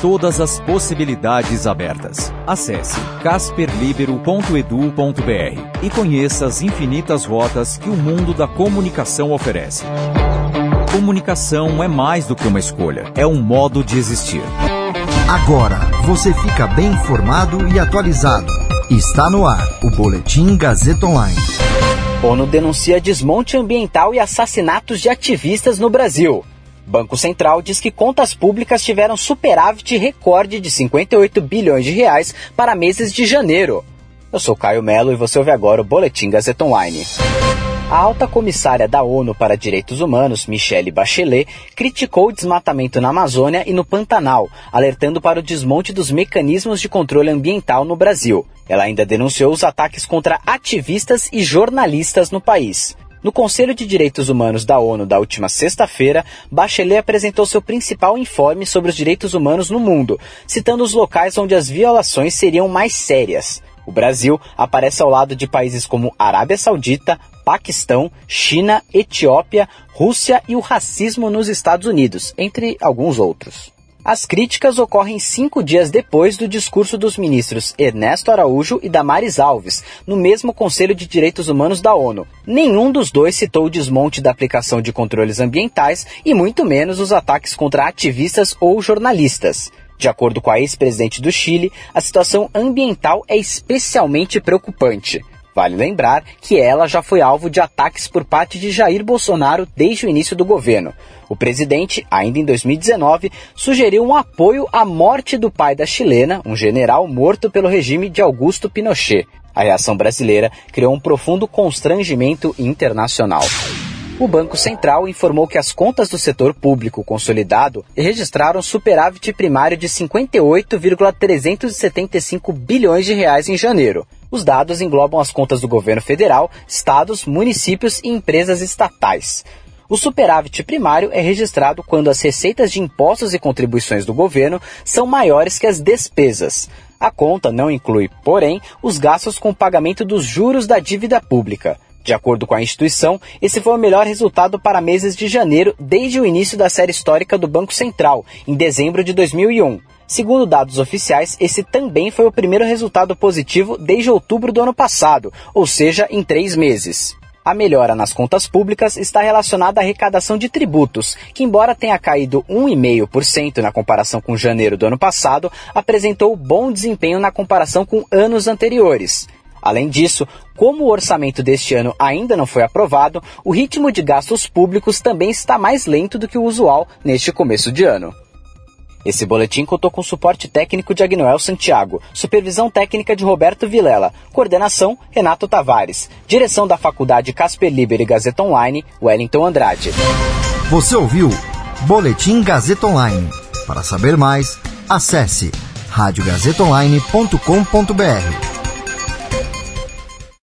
Todas as possibilidades abertas. Acesse casperlibero.edu.br e conheça as infinitas rotas que o mundo da comunicação oferece. Comunicação é mais do que uma escolha, é um modo de existir. Agora você fica bem informado e atualizado. Está no ar o Boletim Gazeta Online. ONU denuncia desmonte ambiental e assassinatos de ativistas no Brasil. Banco Central diz que contas públicas tiveram superávit recorde de 58 bilhões de reais para meses de janeiro. Eu sou Caio Melo e você ouve agora o Boletim Gazeta Online. A alta comissária da ONU para Direitos Humanos, Michelle Bachelet, criticou o desmatamento na Amazônia e no Pantanal, alertando para o desmonte dos mecanismos de controle ambiental no Brasil. Ela ainda denunciou os ataques contra ativistas e jornalistas no país. No Conselho de Direitos Humanos da ONU da última sexta-feira, Bachelet apresentou seu principal informe sobre os direitos humanos no mundo, citando os locais onde as violações seriam mais sérias. O Brasil aparece ao lado de países como Arábia Saudita, Paquistão, China, Etiópia, Rússia e o racismo nos Estados Unidos, entre alguns outros. As críticas ocorrem cinco dias depois do discurso dos ministros Ernesto Araújo e Damares Alves, no mesmo Conselho de Direitos Humanos da ONU. Nenhum dos dois citou o desmonte da aplicação de controles ambientais e muito menos os ataques contra ativistas ou jornalistas. De acordo com a ex-presidente do Chile, a situação ambiental é especialmente preocupante. Vale lembrar que ela já foi alvo de ataques por parte de Jair Bolsonaro desde o início do governo. O presidente, ainda em 2019, sugeriu um apoio à morte do pai da chilena, um general morto pelo regime de Augusto Pinochet. A reação brasileira criou um profundo constrangimento internacional. O Banco Central informou que as contas do setor público consolidado registraram superávit primário de 58,375 bilhões de reais em janeiro. Os dados englobam as contas do governo federal, estados, municípios e empresas estatais. O superávit primário é registrado quando as receitas de impostos e contribuições do governo são maiores que as despesas. A conta não inclui, porém, os gastos com o pagamento dos juros da dívida pública. De acordo com a instituição, esse foi o melhor resultado para meses de janeiro desde o início da série histórica do Banco Central, em dezembro de 2001. Segundo dados oficiais, esse também foi o primeiro resultado positivo desde outubro do ano passado, ou seja, em três meses. A melhora nas contas públicas está relacionada à arrecadação de tributos, que, embora tenha caído 1,5% na comparação com janeiro do ano passado, apresentou bom desempenho na comparação com anos anteriores. Além disso, como o orçamento deste ano ainda não foi aprovado, o ritmo de gastos públicos também está mais lento do que o usual neste começo de ano. Esse boletim contou com suporte técnico de Agnoel Santiago, supervisão técnica de Roberto Vilela, coordenação Renato Tavares, direção da Faculdade Casper Liber e Gazeta Online, Wellington Andrade. Você ouviu Boletim Gazeta Online. Para saber mais, acesse radiogazetaonline.com.br.